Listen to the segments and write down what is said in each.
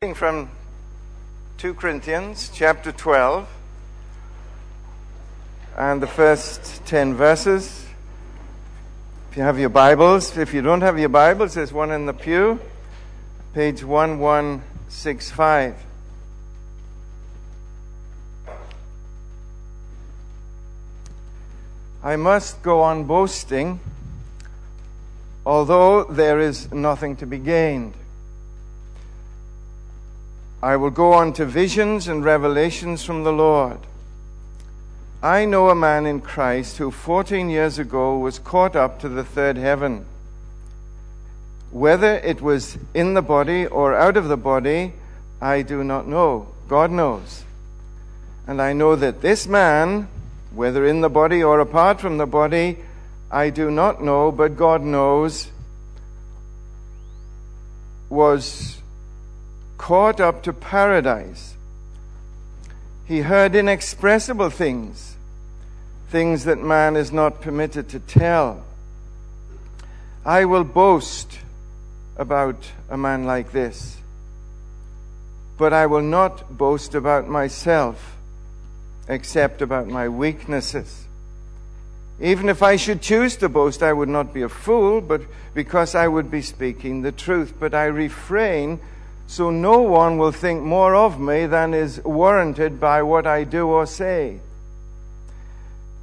Reading from 2 Corinthians chapter 12 and the first 10 verses. If you have your Bibles, if you don't have your Bibles, there's one in the pew, page 1165. I must go on boasting, although there is nothing to be gained. I will go on to visions and revelations from the Lord. I know a man in Christ who 14 years ago was caught up to the third heaven. Whether it was in the body or out of the body, I do not know. God knows. And I know that this man, whether in the body or apart from the body, I do not know, but God knows, was caught up to paradise. He heard inexpressible things, things that man is not permitted to tell. I will boast about a man like this, but I will not boast about myself except about my weaknesses. Even if I should choose to boast, I would not be a fool, but because I would be speaking the truth. But I refrain so no one will think more of me than is warranted by what I do or say.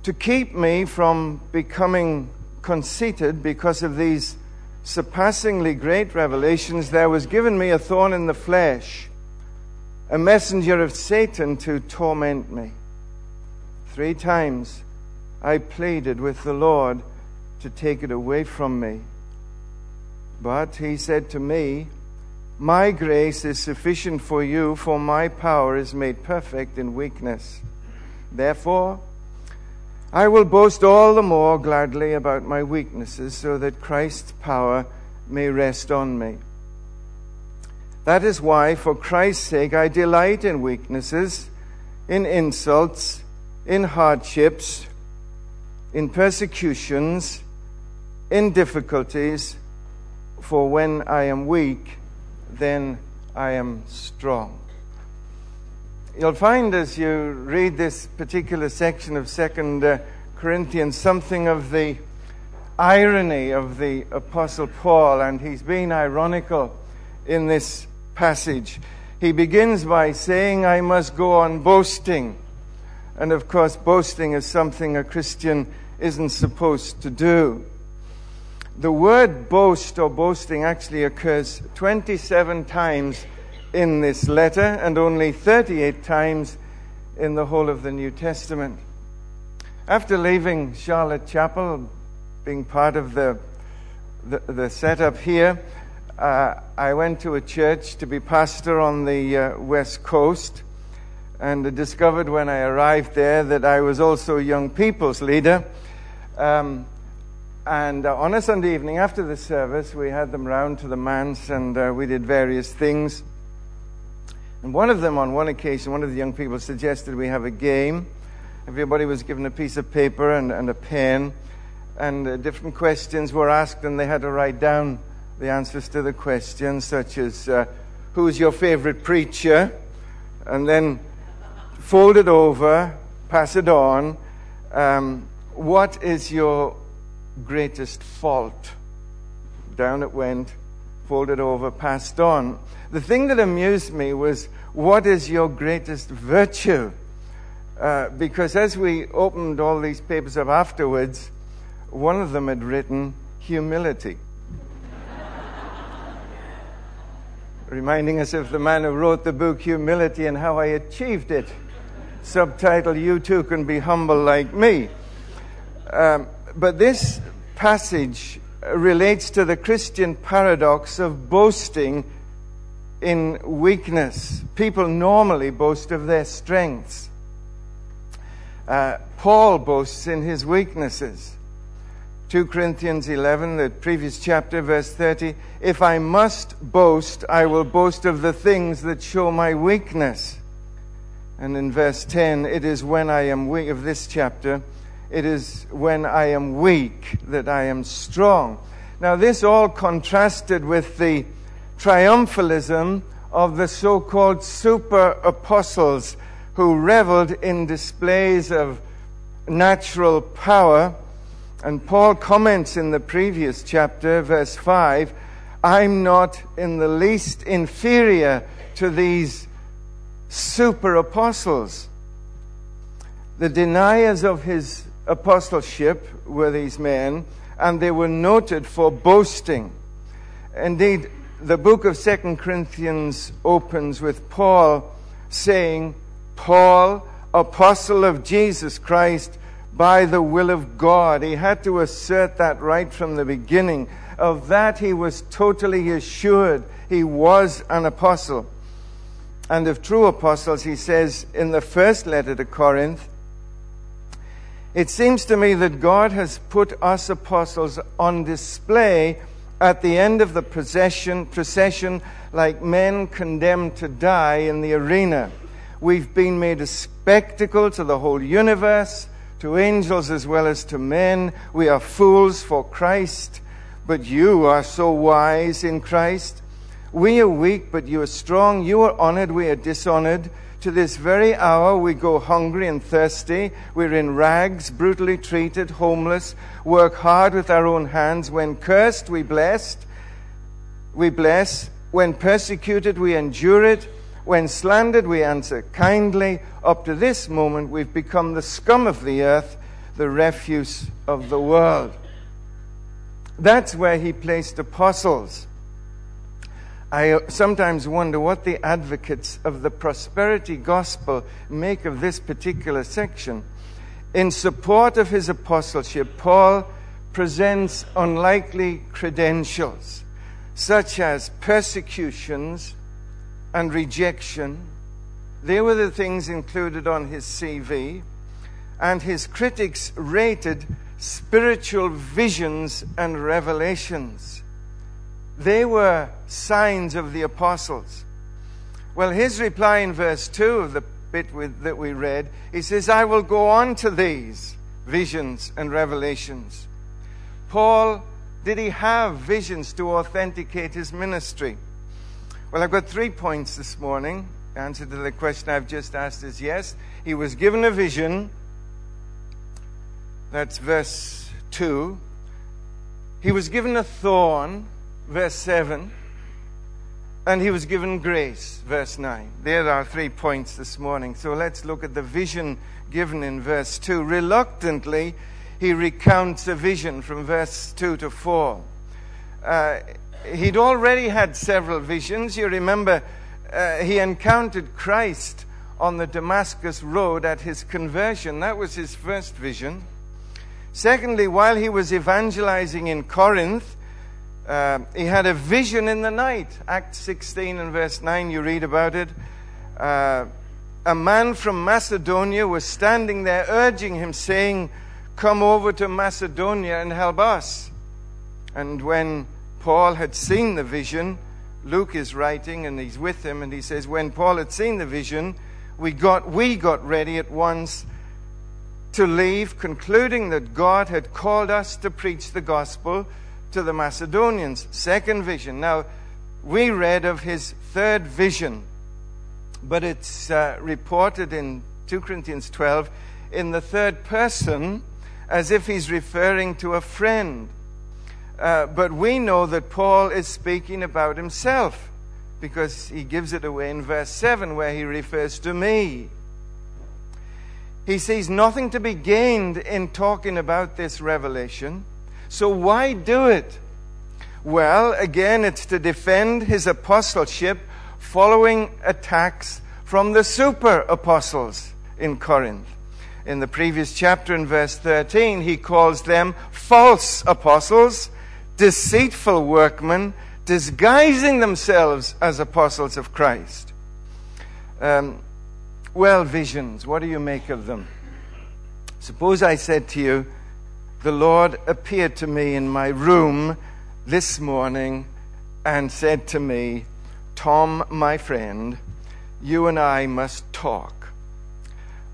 To keep me from becoming conceited because of these surpassingly great revelations, there was given me a thorn in the flesh, a messenger of Satan to torment me. Three times I pleaded with the Lord to take it away from me. But he said to me, my grace is sufficient for you, for my power is made perfect in weakness. Therefore, I will boast all the more gladly about my weaknesses, so that Christ's power may rest on me. That is why, for Christ's sake, I delight in weaknesses, in insults, in hardships, in persecutions, in difficulties, for when I am weak, then I am strong. You'll find as you read this particular section of Second uh, Corinthians something of the irony of the Apostle Paul, and he's being ironical in this passage. He begins by saying, I must go on boasting. And of course, boasting is something a Christian isn't supposed to do. The word boast or boasting actually occurs 27 times in this letter and only 38 times in the whole of the New Testament. After leaving Charlotte Chapel, being part of the, the, the setup here, uh, I went to a church to be pastor on the uh, West Coast and discovered when I arrived there that I was also young people's leader. Um, and uh, on a Sunday evening after the service, we had them round to the manse and uh, we did various things. And one of them, on one occasion, one of the young people suggested we have a game. Everybody was given a piece of paper and, and a pen, and uh, different questions were asked, and they had to write down the answers to the questions, such as uh, Who's your favorite preacher? And then fold it over, pass it on. Um, what is your greatest fault. Down it went, folded over, passed on. The thing that amused me was, what is your greatest virtue? Uh, because as we opened all these papers up afterwards, one of them had written humility. Reminding us of the man who wrote the book Humility and how I achieved it. Subtitle, You Too Can Be Humble Like Me. Um, but this passage relates to the Christian paradox of boasting in weakness. People normally boast of their strengths. Uh, Paul boasts in his weaknesses. 2 Corinthians 11, the previous chapter, verse 30. If I must boast, I will boast of the things that show my weakness. And in verse 10, it is when I am weak, of this chapter, it is when I am weak that I am strong. Now, this all contrasted with the triumphalism of the so called super apostles who reveled in displays of natural power. And Paul comments in the previous chapter, verse 5 I'm not in the least inferior to these super apostles. The deniers of his apostleship were these men, and they were noted for boasting. Indeed, the book of Second Corinthians opens with Paul saying, Paul, apostle of Jesus Christ, by the will of God. He had to assert that right from the beginning. Of that he was totally assured he was an apostle. And of true apostles, he says in the first letter to Corinth, it seems to me that God has put us apostles on display at the end of the procession, procession like men condemned to die in the arena. We've been made a spectacle to the whole universe, to angels as well as to men. We are fools for Christ, but you are so wise in Christ. We are weak, but you are strong. You are honored, we are dishonored. To this very hour, we go hungry and thirsty. We're in rags, brutally treated, homeless, work hard with our own hands. When cursed, we blessed. We bless. When persecuted, we endure it. When slandered, we answer kindly. Up to this moment, we've become the scum of the earth, the refuse of the world. That's where he placed apostles. I sometimes wonder what the advocates of the prosperity gospel make of this particular section. In support of his apostleship, Paul presents unlikely credentials, such as persecutions and rejection. They were the things included on his CV, and his critics rated spiritual visions and revelations. They were signs of the apostles. Well, his reply in verse 2 of the bit with, that we read, he says, I will go on to these visions and revelations. Paul, did he have visions to authenticate his ministry? Well, I've got three points this morning. The answer to the question I've just asked is yes. He was given a vision. That's verse 2. He was given a thorn verse 7, and he was given grace, verse 9. There are three points this morning. So let's look at the vision given in verse 2. Reluctantly, he recounts a vision from verse 2 to 4. Uh, he'd already had several visions. You remember uh, he encountered Christ on the Damascus road at his conversion. That was his first vision. Secondly, while he was evangelizing in Corinth, uh, he had a vision in the night. Acts 16 and verse 9, you read about it. Uh, a man from Macedonia was standing there urging him, saying, Come over to Macedonia and help us. And when Paul had seen the vision, Luke is writing and he's with him, and he says, When Paul had seen the vision, we got, we got ready at once to leave, concluding that God had called us to preach the gospel to the Macedonians. Second vision. Now, we read of his third vision, but it's uh, reported in 2 Corinthians 12 in the third person as if he's referring to a friend. Uh, but we know that Paul is speaking about himself because he gives it away in verse 7 where he refers to me. He sees nothing to be gained in talking about this revelation so why do it? Well, again, it's to defend his apostleship following attacks from the super apostles in Corinth. In the previous chapter, in verse 13, he calls them false apostles, deceitful workmen, disguising themselves as apostles of Christ. Um, well, visions, what do you make of them? Suppose I said to you, the Lord appeared to me in my room this morning and said to me, Tom, my friend, you and I must talk.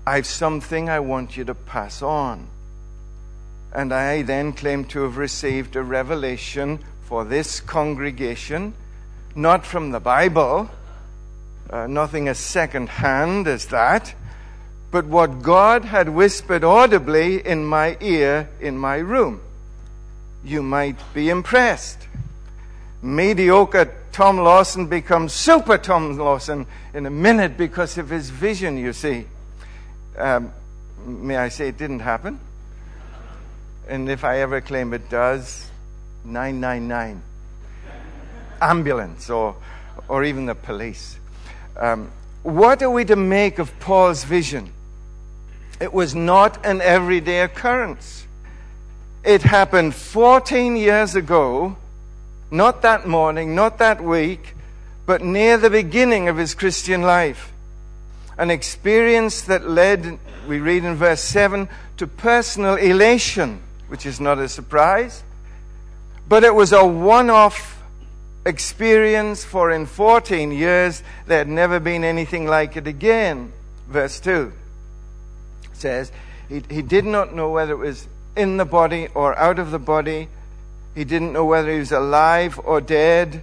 I've something I want you to pass on. And I then claim to have received a revelation for this congregation, not from the Bible, uh, nothing as second hand as that, but what God had whispered audibly in my ear in my room. You might be impressed. Mediocre Tom Lawson becomes super Tom Lawson in a minute because of his vision, you see. Um, may I say it didn't happen? And if I ever claim it does, 999. Ambulance or, or even the police. Um, what are we to make of Paul's vision? It was not an everyday occurrence. It happened 14 years ago, not that morning, not that week, but near the beginning of his Christian life. An experience that led, we read in verse 7, to personal elation, which is not a surprise, but it was a one off experience, for in 14 years there had never been anything like it again. Verse 2 says, he, he did not know whether it was in the body or out of the body. He didn't know whether he was alive or dead.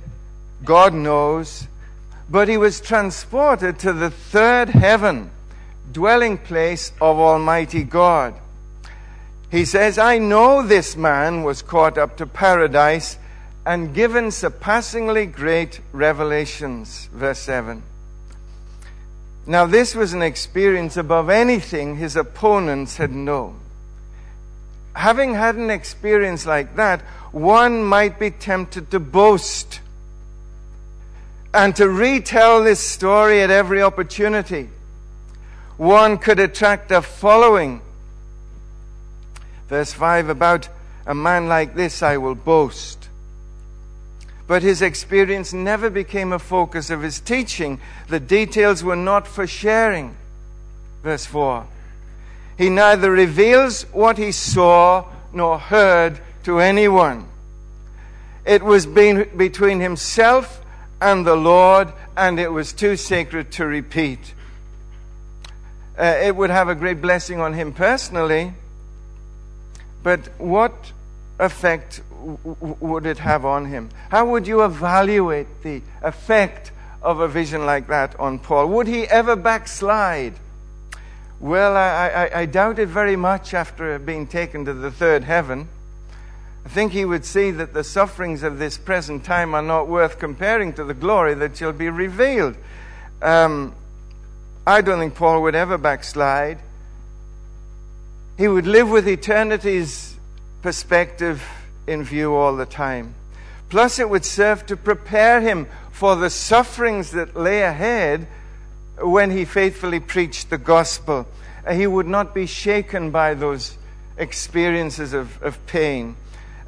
God knows. But he was transported to the third heaven, dwelling place of Almighty God. He says, I know this man was caught up to paradise and given surpassingly great revelations. Verse 7. Now, this was an experience above anything his opponents had known. Having had an experience like that, one might be tempted to boast and to retell this story at every opportunity. One could attract a following. Verse 5 About a man like this I will boast but his experience never became a focus of his teaching. The details were not for sharing. Verse 4. He neither reveals what he saw nor heard to anyone. It was between himself and the Lord, and it was too sacred to repeat. Uh, it would have a great blessing on him personally, but what effect would it have on him? How would you evaluate the effect of a vision like that on Paul? Would he ever backslide? Well, I, I, I doubt it very much after being taken to the third heaven. I think he would see that the sufferings of this present time are not worth comparing to the glory that shall be revealed. Um, I don't think Paul would ever backslide. He would live with eternity's perspective in view all the time. Plus, it would serve to prepare him for the sufferings that lay ahead when he faithfully preached the gospel. He would not be shaken by those experiences of, of pain,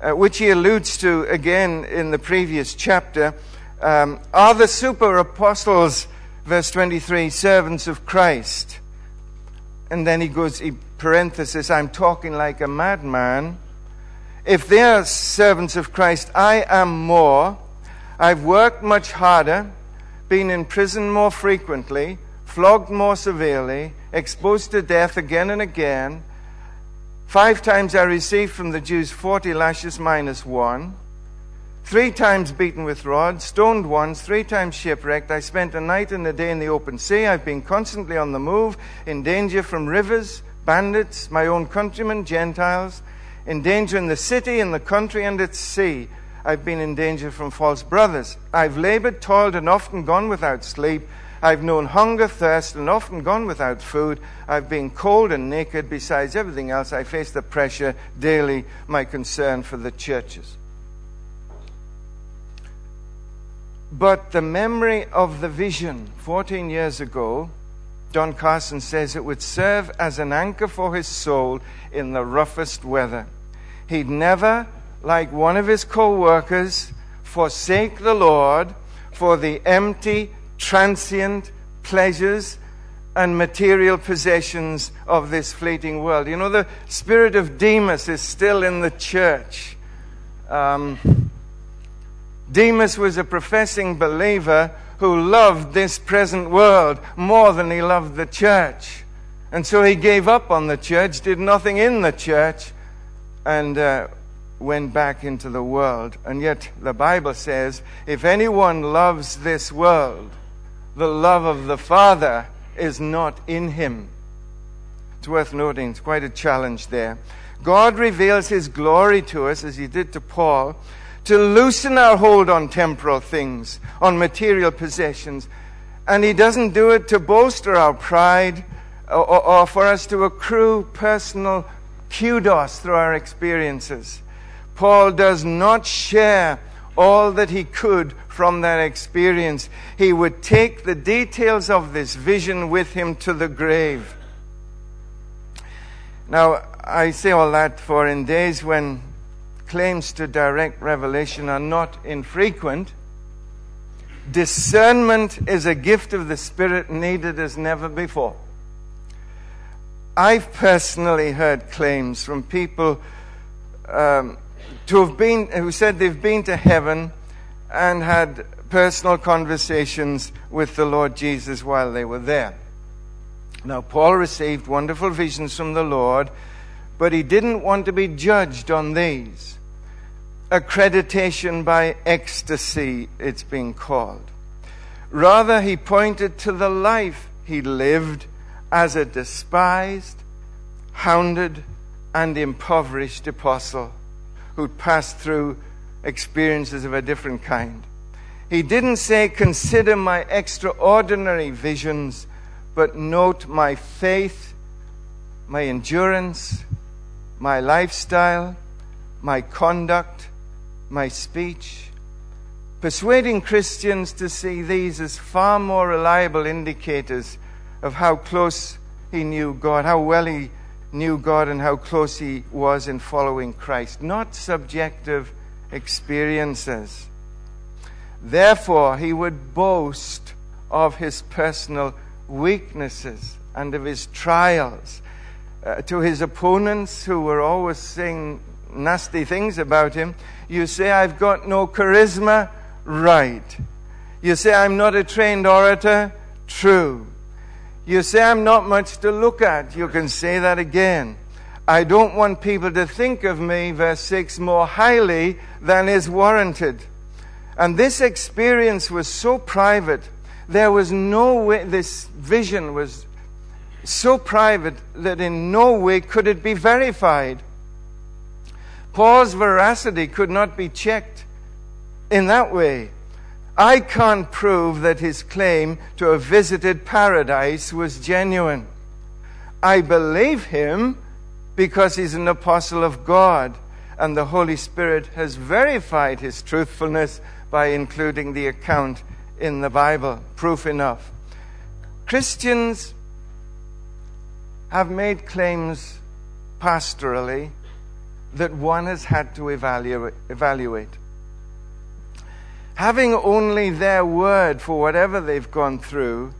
uh, which he alludes to again in the previous chapter. Um, are the super apostles, verse 23, servants of Christ? And then he goes, he parenthesis, I'm talking like a madman. If they are servants of Christ, I am more. I've worked much harder, been in prison more frequently, flogged more severely, exposed to death again and again. Five times I received from the Jews 40 lashes minus one. Three times beaten with rods, stoned once, three times shipwrecked. I spent a night and a day in the open sea. I've been constantly on the move, in danger from rivers, bandits, my own countrymen, Gentiles in danger in the city, in the country, and at sea. I've been in danger from false brothers. I've labored, toiled, and often gone without sleep. I've known hunger, thirst, and often gone without food. I've been cold and naked. Besides everything else, I face the pressure daily, my concern for the churches. But the memory of the vision 14 years ago Don Carson says it would serve as an anchor for his soul in the roughest weather. He'd never, like one of his co workers, forsake the Lord for the empty, transient pleasures and material possessions of this fleeting world. You know, the spirit of Demas is still in the church. Um, Demas was a professing believer who loved this present world more than he loved the church. And so he gave up on the church, did nothing in the church, and uh, went back into the world. And yet the Bible says if anyone loves this world, the love of the Father is not in him. It's worth noting, it's quite a challenge there. God reveals his glory to us, as he did to Paul, to loosen our hold on temporal things, on material possessions. And he doesn't do it to bolster our pride or, or, or for us to accrue personal kudos through our experiences. Paul does not share all that he could from that experience. He would take the details of this vision with him to the grave. Now, I say all that for in days when claims to direct revelation are not infrequent, discernment is a gift of the Spirit needed as never before. I've personally heard claims from people um, to have been, who said they've been to heaven and had personal conversations with the Lord Jesus while they were there. Now, Paul received wonderful visions from the Lord, but he didn't want to be judged on these. Accreditation by ecstasy, it's being called. Rather, he pointed to the life he lived as a despised, hounded, and impoverished apostle who'd passed through experiences of a different kind. He didn't say, Consider my extraordinary visions, but note my faith, my endurance, my lifestyle, my conduct, my speech. Persuading Christians to see these as far more reliable indicators of how close he knew God, how well he knew God and how close he was in following Christ, not subjective experiences. Therefore, he would boast of his personal weaknesses and of his trials. Uh, to his opponents who were always saying nasty things about him, you say, I've got no charisma? Right. You say, I'm not a trained orator? True. You say, I'm not much to look at. You can say that again. I don't want people to think of me, verse 6, more highly than is warranted. And this experience was so private. There was no way, this vision was so private that in no way could it be verified. Paul's veracity could not be checked in that way. I can't prove that his claim to have visited paradise was genuine. I believe him because he's an apostle of God, and the Holy Spirit has verified his truthfulness by including the account in the Bible. Proof enough. Christians have made claims pastorally that one has had to evaluate. evaluate having only their word for whatever they've gone through,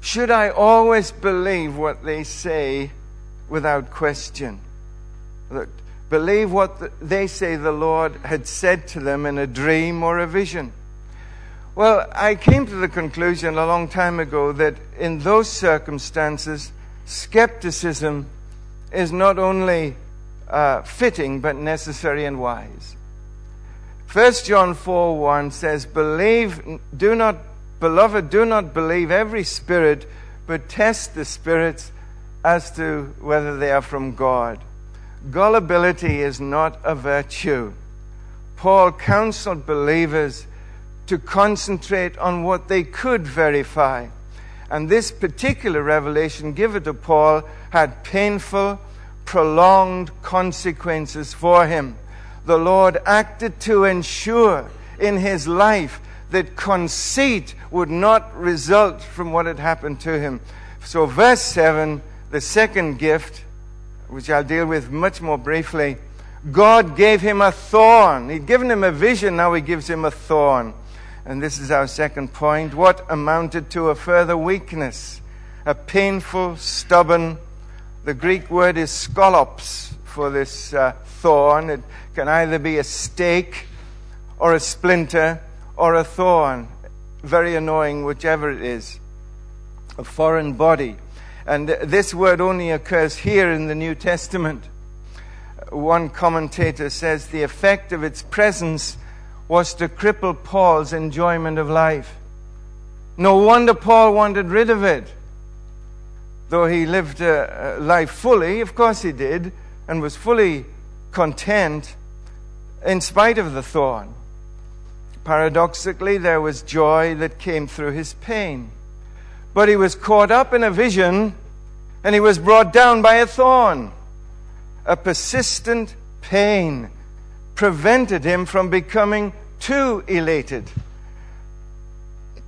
should I always believe what they say without question? Look, believe what the, they say the Lord had said to them in a dream or a vision. Well, I came to the conclusion a long time ago that in those circumstances, skepticism is not only uh, fitting but necessary and wise. 1 John 4 1 says, Believe, do not, beloved, do not believe every spirit, but test the spirits as to whether they are from God. Gullibility is not a virtue. Paul counseled believers to concentrate on what they could verify. And this particular revelation given to Paul had painful, prolonged consequences for him the Lord acted to ensure in his life that conceit would not result from what had happened to him. So, verse 7, the second gift, which I'll deal with much more briefly, God gave him a thorn. He'd given him a vision, now he gives him a thorn. And this is our second point. What amounted to a further weakness? A painful, stubborn, the Greek word is skolops for this uh, thorn. It can either be a stake or a splinter or a thorn. Very annoying, whichever it is. A foreign body. And this word only occurs here in the New Testament. One commentator says the effect of its presence was to cripple Paul's enjoyment of life. No wonder Paul wanted rid of it. Though he lived a, life fully, of course he did, and was fully content in spite of the thorn. Paradoxically, there was joy that came through his pain. But he was caught up in a vision and he was brought down by a thorn. A persistent pain prevented him from becoming too elated.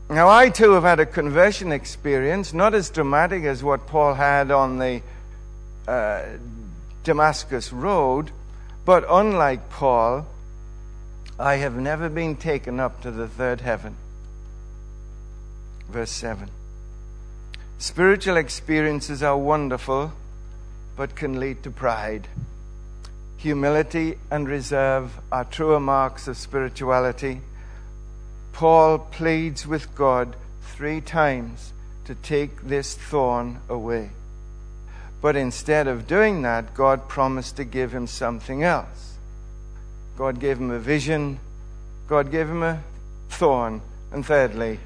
Now, I too have had a conversion experience, not as dramatic as what Paul had on the uh, Damascus Road, but unlike Paul, I have never been taken up to the third heaven. Verse 7. Spiritual experiences are wonderful, but can lead to pride. Humility and reserve are truer marks of spirituality Paul pleads with God three times to take this thorn away. But instead of doing that, God promised to give him something else. God gave him a vision, God gave him a thorn, and thirdly,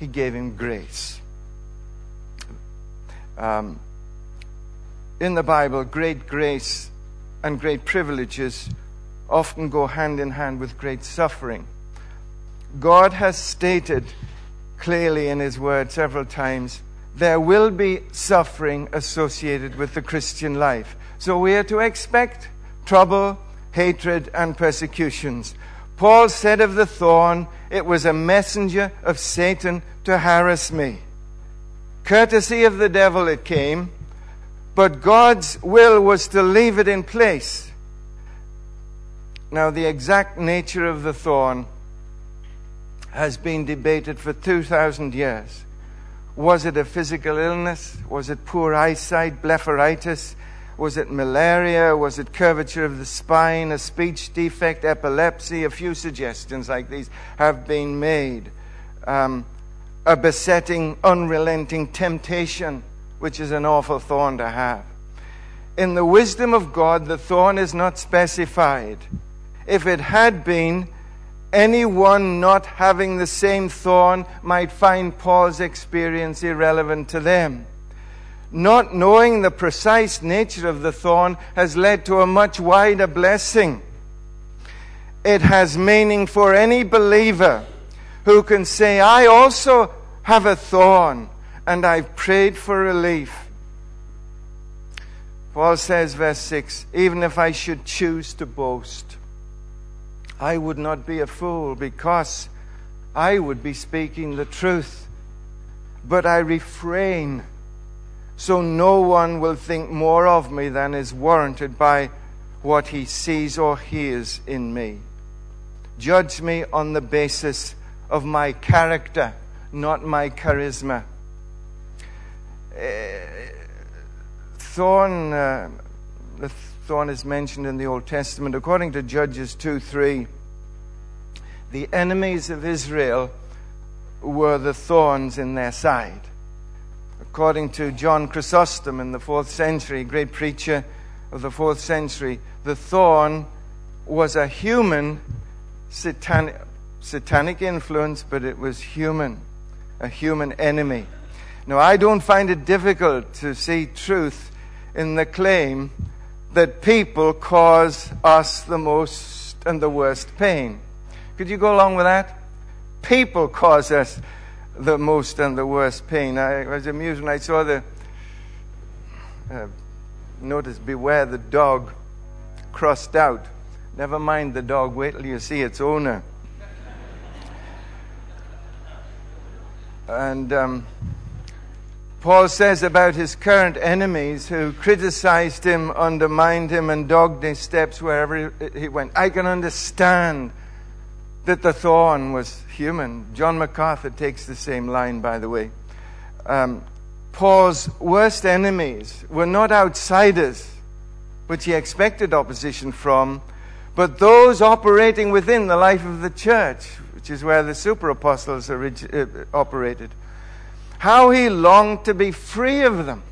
he gave him grace. Um, in the Bible, great grace and great privileges often go hand in hand with great suffering. God has stated clearly in His Word several times there will be suffering associated with the Christian life. So we are to expect trouble, hatred, and persecutions. Paul said of the thorn, it was a messenger of Satan to harass me. Courtesy of the devil it came, but God's will was to leave it in place. Now, the exact nature of the thorn has been debated for 2,000 years. Was it a physical illness? Was it poor eyesight, blepharitis? Was it malaria? Was it curvature of the spine, a speech defect, epilepsy? A few suggestions like these have been made. Um, a besetting, unrelenting temptation, which is an awful thorn to have. In the wisdom of God, the thorn is not specified. If it had been, anyone not having the same thorn might find Paul's experience irrelevant to them. Not knowing the precise nature of the thorn has led to a much wider blessing. It has meaning for any believer who can say, I also have a thorn and I've prayed for relief. Paul says, verse 6 even if I should choose to boast, I would not be a fool because I would be speaking the truth. But I refrain so no one will think more of me than is warranted by what he sees or hears in me. Judge me on the basis of my character, not my charisma. Uh, thorn, uh, the thorn is mentioned in the Old Testament. According to Judges 2 3, the enemies of Israel were the thorns in their side. According to John Chrysostom in the fourth century, great preacher of the fourth century, the thorn was a human satanic, satanic influence, but it was human, a human enemy. Now, I don't find it difficult to see truth in the claim that people cause us the most and the worst pain. Could you go along with that? People cause us the most and the worst pain. I was amused when I saw the uh, notice beware the dog crossed out. Never mind the dog, wait till you see its owner. And um, Paul says about his current enemies who criticized him, undermined him, and dogged his steps wherever he went. I can understand that the thorn was human. John MacArthur takes the same line, by the way. Um, Paul's worst enemies were not outsiders, which he expected opposition from, but those operating within the life of the church, which is where the super apostles orig- uh, operated. How he longed to be free of them.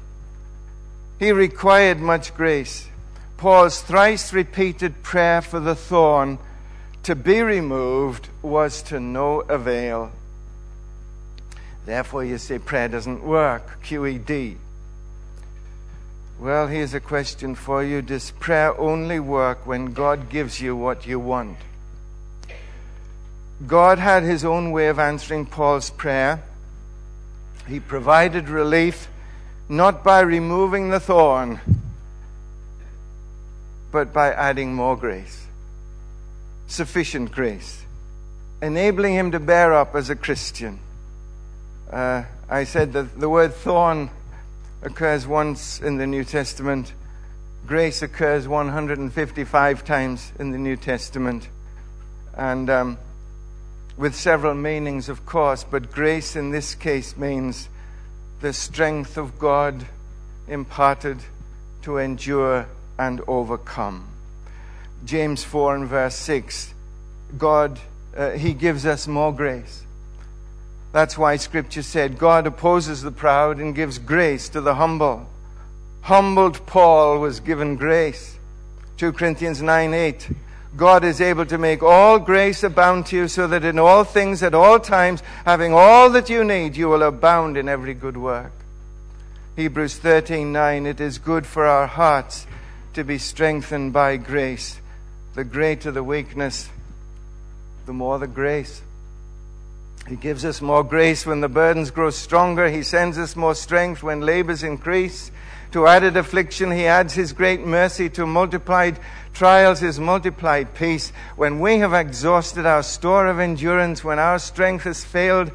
He required much grace. Paul's thrice repeated prayer for the thorn to be removed was to no avail. Therefore, you say prayer doesn't work. QED. Well, here's a question for you Does prayer only work when God gives you what you want? God had his own way of answering Paul's prayer. He provided relief not by removing the thorn, but by adding more grace, sufficient grace, enabling him to bear up as a Christian. Uh, I said that the word thorn occurs once in the New Testament. Grace occurs 155 times in the New Testament. And um, with several meanings, of course, but grace in this case means the strength of God imparted to endure and overcome. James 4 and verse 6 God, uh, He gives us more grace. That's why Scripture said, God opposes the proud and gives grace to the humble. Humbled Paul was given grace. 2 Corinthians 9 8. God is able to make all grace abound to you so that in all things at all times, having all that you need, you will abound in every good work. Hebrews 13:9 It is good for our hearts to be strengthened by grace. The greater the weakness, the more the grace. He gives us more grace when the burdens grow stronger. He sends us more strength when labors increase. To added affliction, he adds his great mercy. To multiplied trials, his multiplied peace. When we have exhausted our store of endurance, when our strength has failed,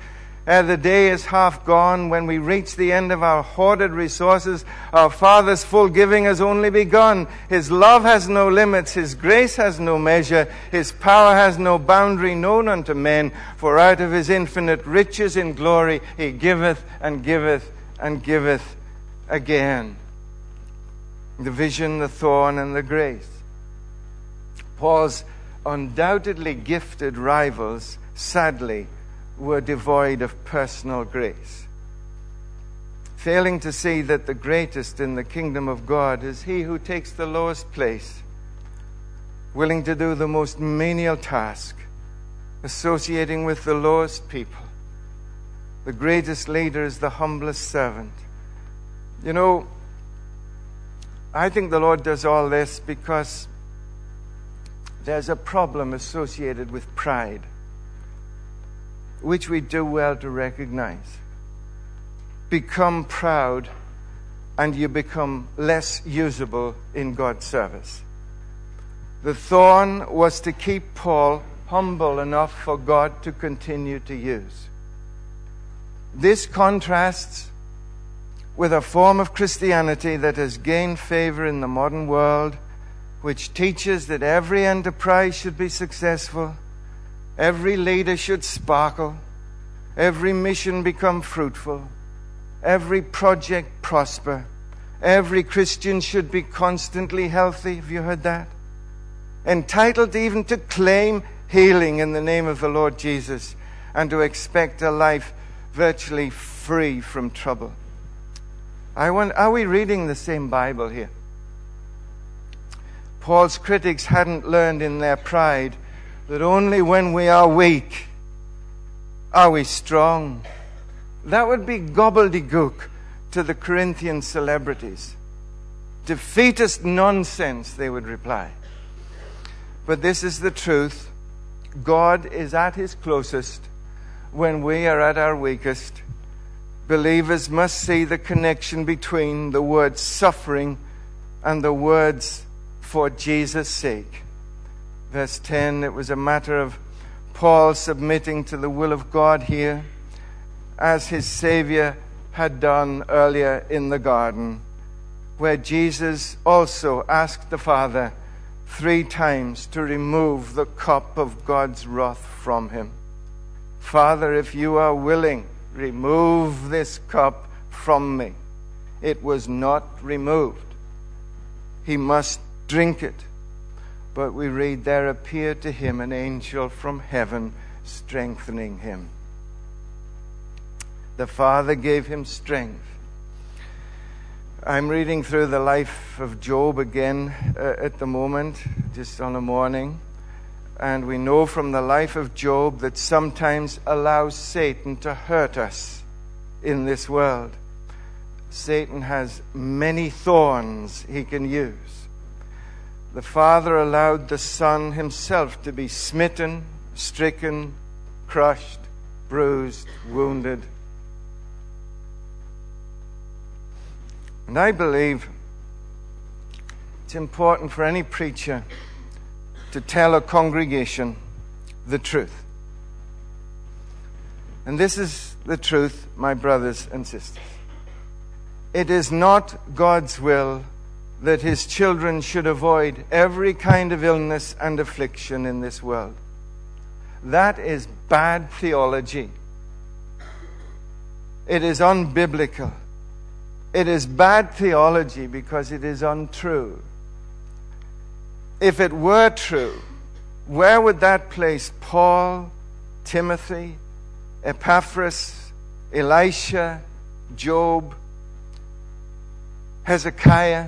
uh, the day is half gone. When we reach the end of our hoarded resources, our Father's full giving has only begun. His love has no limits. His grace has no measure. His power has no boundary known unto men. For out of his infinite riches in glory, he giveth and giveth and giveth again. The vision, the thorn, and the grace. Paul's undoubtedly gifted rivals, sadly, were devoid of personal grace, failing to see that the greatest in the kingdom of God is he who takes the lowest place, willing to do the most menial task, associating with the lowest people. The greatest leader is the humblest servant. You know, I think the Lord does all this because there's a problem associated with pride which we do well to recognize. Become proud, and you become less usable in God's service. The thorn was to keep Paul humble enough for God to continue to use. This contrasts with a form of Christianity that has gained favor in the modern world, which teaches that every enterprise should be successful Every leader should sparkle. Every mission become fruitful. Every project prosper. Every Christian should be constantly healthy. Have you heard that? Entitled even to claim healing in the name of the Lord Jesus and to expect a life virtually free from trouble. I wonder, are we reading the same Bible here? Paul's critics hadn't learned in their pride that only when we are weak are we strong. That would be gobbledygook to the Corinthian celebrities. Defeatist nonsense, they would reply. But this is the truth. God is at his closest when we are at our weakest. Believers must see the connection between the words suffering and the words for Jesus' sake. Verse 10 it was a matter of Paul submitting to the will of God here, as his Savior had done earlier in the garden, where Jesus also asked the Father three times to remove the cup of God's wrath from him. Father, if you are willing, remove this cup from me. It was not removed. He must drink it. But we read, There appeared to him an angel from heaven, strengthening him. The Father gave him strength. I'm reading through the life of Job again uh, at the moment, just on a morning. And we know from the life of Job that sometimes allows Satan to hurt us in this world. Satan has many thorns he can use. The Father allowed the Son himself to be smitten, stricken, crushed, bruised, wounded. And I believe it's important for any preacher to tell a congregation the truth. And this is the truth, my brothers and sisters. It is not God's will that his children should avoid every kind of illness and affliction in this world. That is bad theology. It is unbiblical. It is bad theology because it is untrue. If it were true, where would that place Paul, Timothy, Epaphras, Elisha, Job, Hezekiah,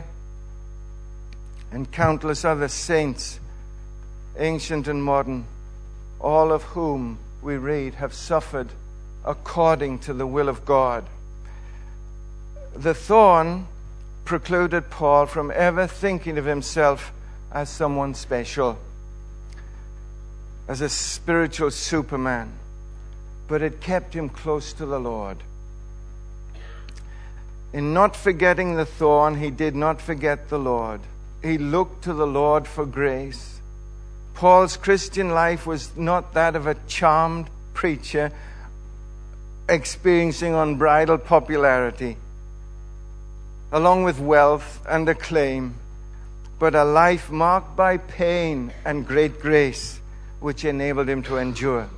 and countless other saints, ancient and modern, all of whom we read have suffered according to the will of God? The thorn precluded Paul from ever thinking of himself as someone special, as a spiritual superman, but it kept him close to the Lord. In not forgetting the thorn, he did not forget the Lord. He looked to the Lord for grace. Paul's Christian life was not that of a charmed preacher experiencing unbridled popularity, along with wealth and acclaim, but a life marked by pain and great grace, which enabled him to endure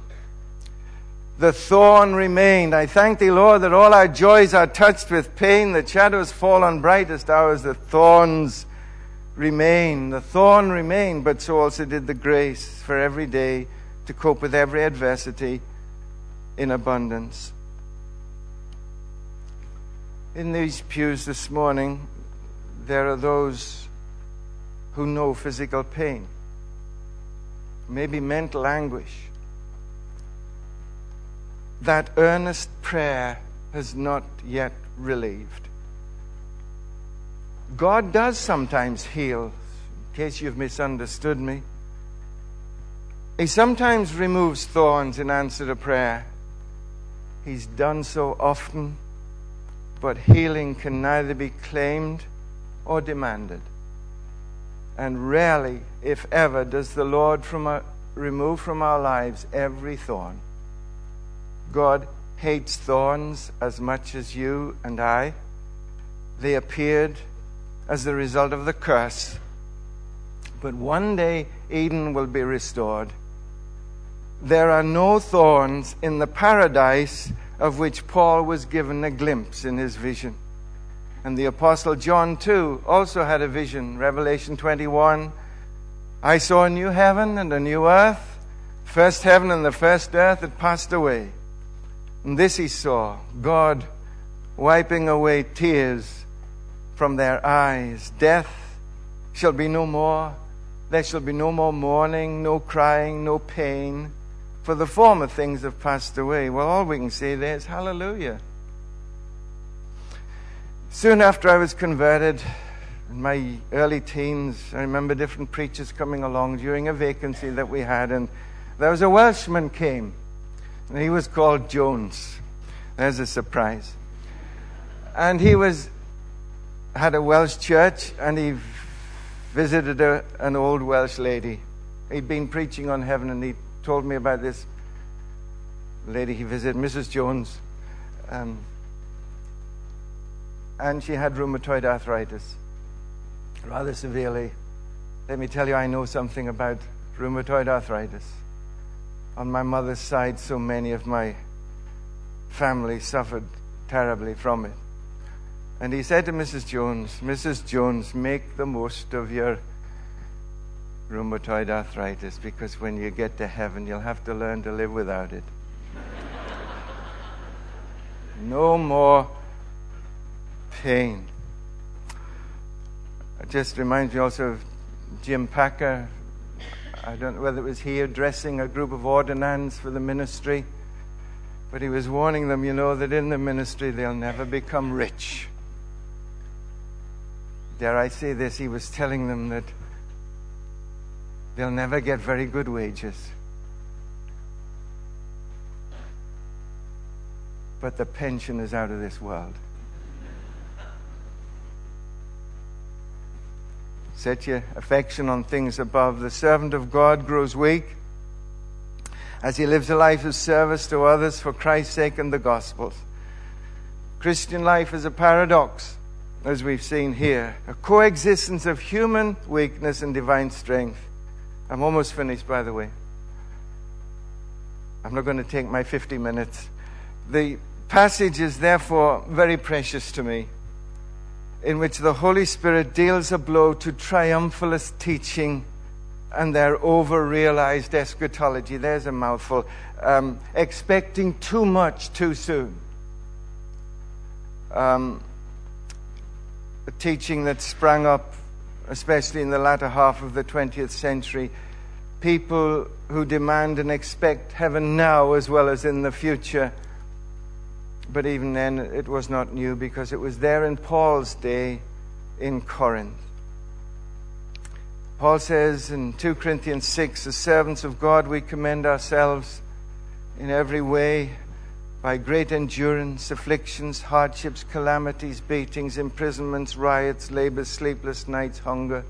the thorn remained. I thank thee, Lord, that all our joys are touched with pain. The shadows fall on brightest hours. The thorns remain. The thorn remained, but so also did the grace for every day to cope with every adversity in abundance. In these pews this morning, there are those who know physical pain, maybe mental anguish that earnest prayer has not yet relieved. God does sometimes heal, in case you've misunderstood me. He sometimes removes thorns in answer to prayer. He's done so often, but healing can neither be claimed or demanded. And rarely, if ever, does the Lord from a, remove from our lives every thorn. God hates thorns as much as you and I. They appeared as the result of the curse. But one day Eden will be restored. There are no thorns in the paradise of which Paul was given a glimpse in his vision. And the Apostle John, too, also had a vision. Revelation 21 I saw a new heaven and a new earth. First heaven and the first earth had passed away and this he saw God wiping away tears from their eyes. Death shall be no more. There shall be no more mourning, no crying, no pain, for the former things have passed away. Well, all we can say there is hallelujah. Soon after I was converted, in my early teens, I remember different preachers coming along during a vacancy that we had, and there was a Welshman came and he was called Jones. There's a surprise. And he was had a Welsh church and he visited a, an old Welsh lady. He'd been preaching on heaven and he told me about this lady he visited, Mrs. Jones. Um, and she had rheumatoid arthritis rather severely. Let me tell you, I know something about rheumatoid arthritis on my mother's side, so many of my family suffered terribly from it. And he said to Mrs. Jones, Mrs. Jones, make the most of your rheumatoid arthritis because when you get to heaven, you'll have to learn to live without it. no more pain. It just reminds me also of Jim Packer, I don't know whether it was he addressing a group of ordinands for the ministry. But he was warning them, you know, that in the ministry they'll never become rich. Dare I say this? He was telling them that they'll never get very good wages. But the pension is out of this world. Set your affection on things above. The servant of God grows weak as he lives a life of service to others for Christ's sake and the gospel's. Christian life is a paradox, as we've seen here, a coexistence of human weakness and divine strength. I'm almost finished, by the way. I'm not going to take my 50 minutes. The passage is therefore very precious to me in which the Holy Spirit deals a blow to triumphalist teaching and their over realized eschatology. There's a mouthful. Um, expecting too much too soon. Um, a teaching that sprang up, especially in the latter half of the 20th century. People who demand and expect heaven now as well as in the future but even then, it was not new because it was there in Paul's day in Corinth. Paul says in 2 Corinthians 6 As servants of God, we commend ourselves in every way by great endurance, afflictions, hardships, calamities, beatings, imprisonments, riots, labors, sleepless nights, hunger,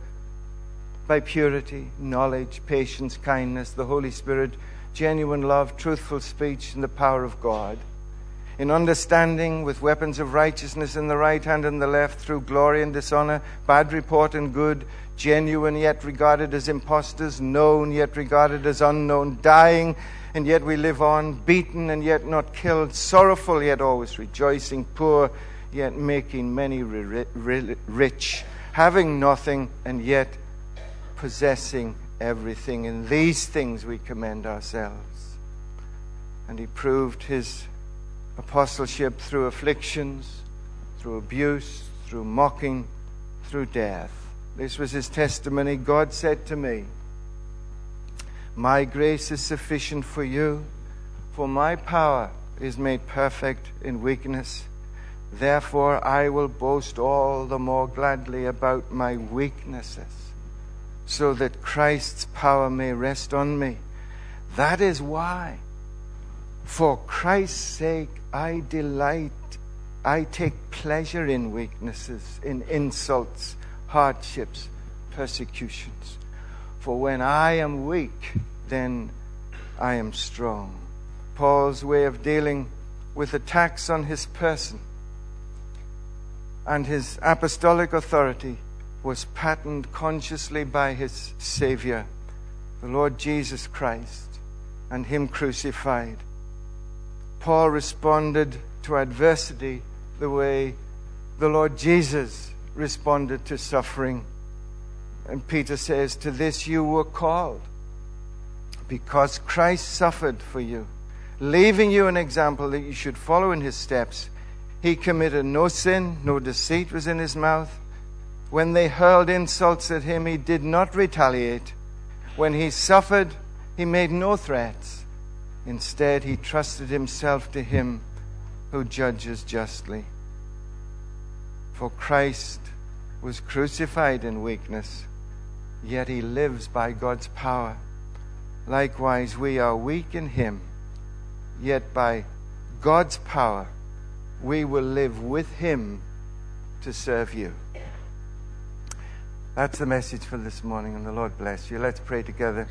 by purity, knowledge, patience, kindness, the Holy Spirit, genuine love, truthful speech, and the power of God in understanding with weapons of righteousness in the right hand and the left, through glory and dishonor, bad report and good, genuine yet regarded as impostors, known yet regarded as unknown, dying and yet we live on, beaten and yet not killed, sorrowful yet always rejoicing, poor yet making many rich, having nothing and yet possessing everything. In these things we commend ourselves. And he proved his apostleship through afflictions, through abuse, through mocking, through death. This was his testimony. God said to me, My grace is sufficient for you, for my power is made perfect in weakness. Therefore, I will boast all the more gladly about my weaknesses, so that Christ's power may rest on me. That is why, for Christ's sake, I delight, I take pleasure in weaknesses, in insults, hardships, persecutions. For when I am weak, then I am strong. Paul's way of dealing with attacks on his person and his apostolic authority was patterned consciously by his Savior, the Lord Jesus Christ, and him crucified. Paul responded to adversity the way the Lord Jesus responded to suffering. And Peter says, To this you were called, because Christ suffered for you, leaving you an example that you should follow in his steps. He committed no sin, no deceit was in his mouth. When they hurled insults at him, he did not retaliate. When he suffered, he made no threats. Instead, he trusted himself to him who judges justly. For Christ was crucified in weakness, yet he lives by God's power. Likewise, we are weak in him, yet by God's power, we will live with him to serve you. That's the message for this morning, and the Lord bless you. Let's pray together.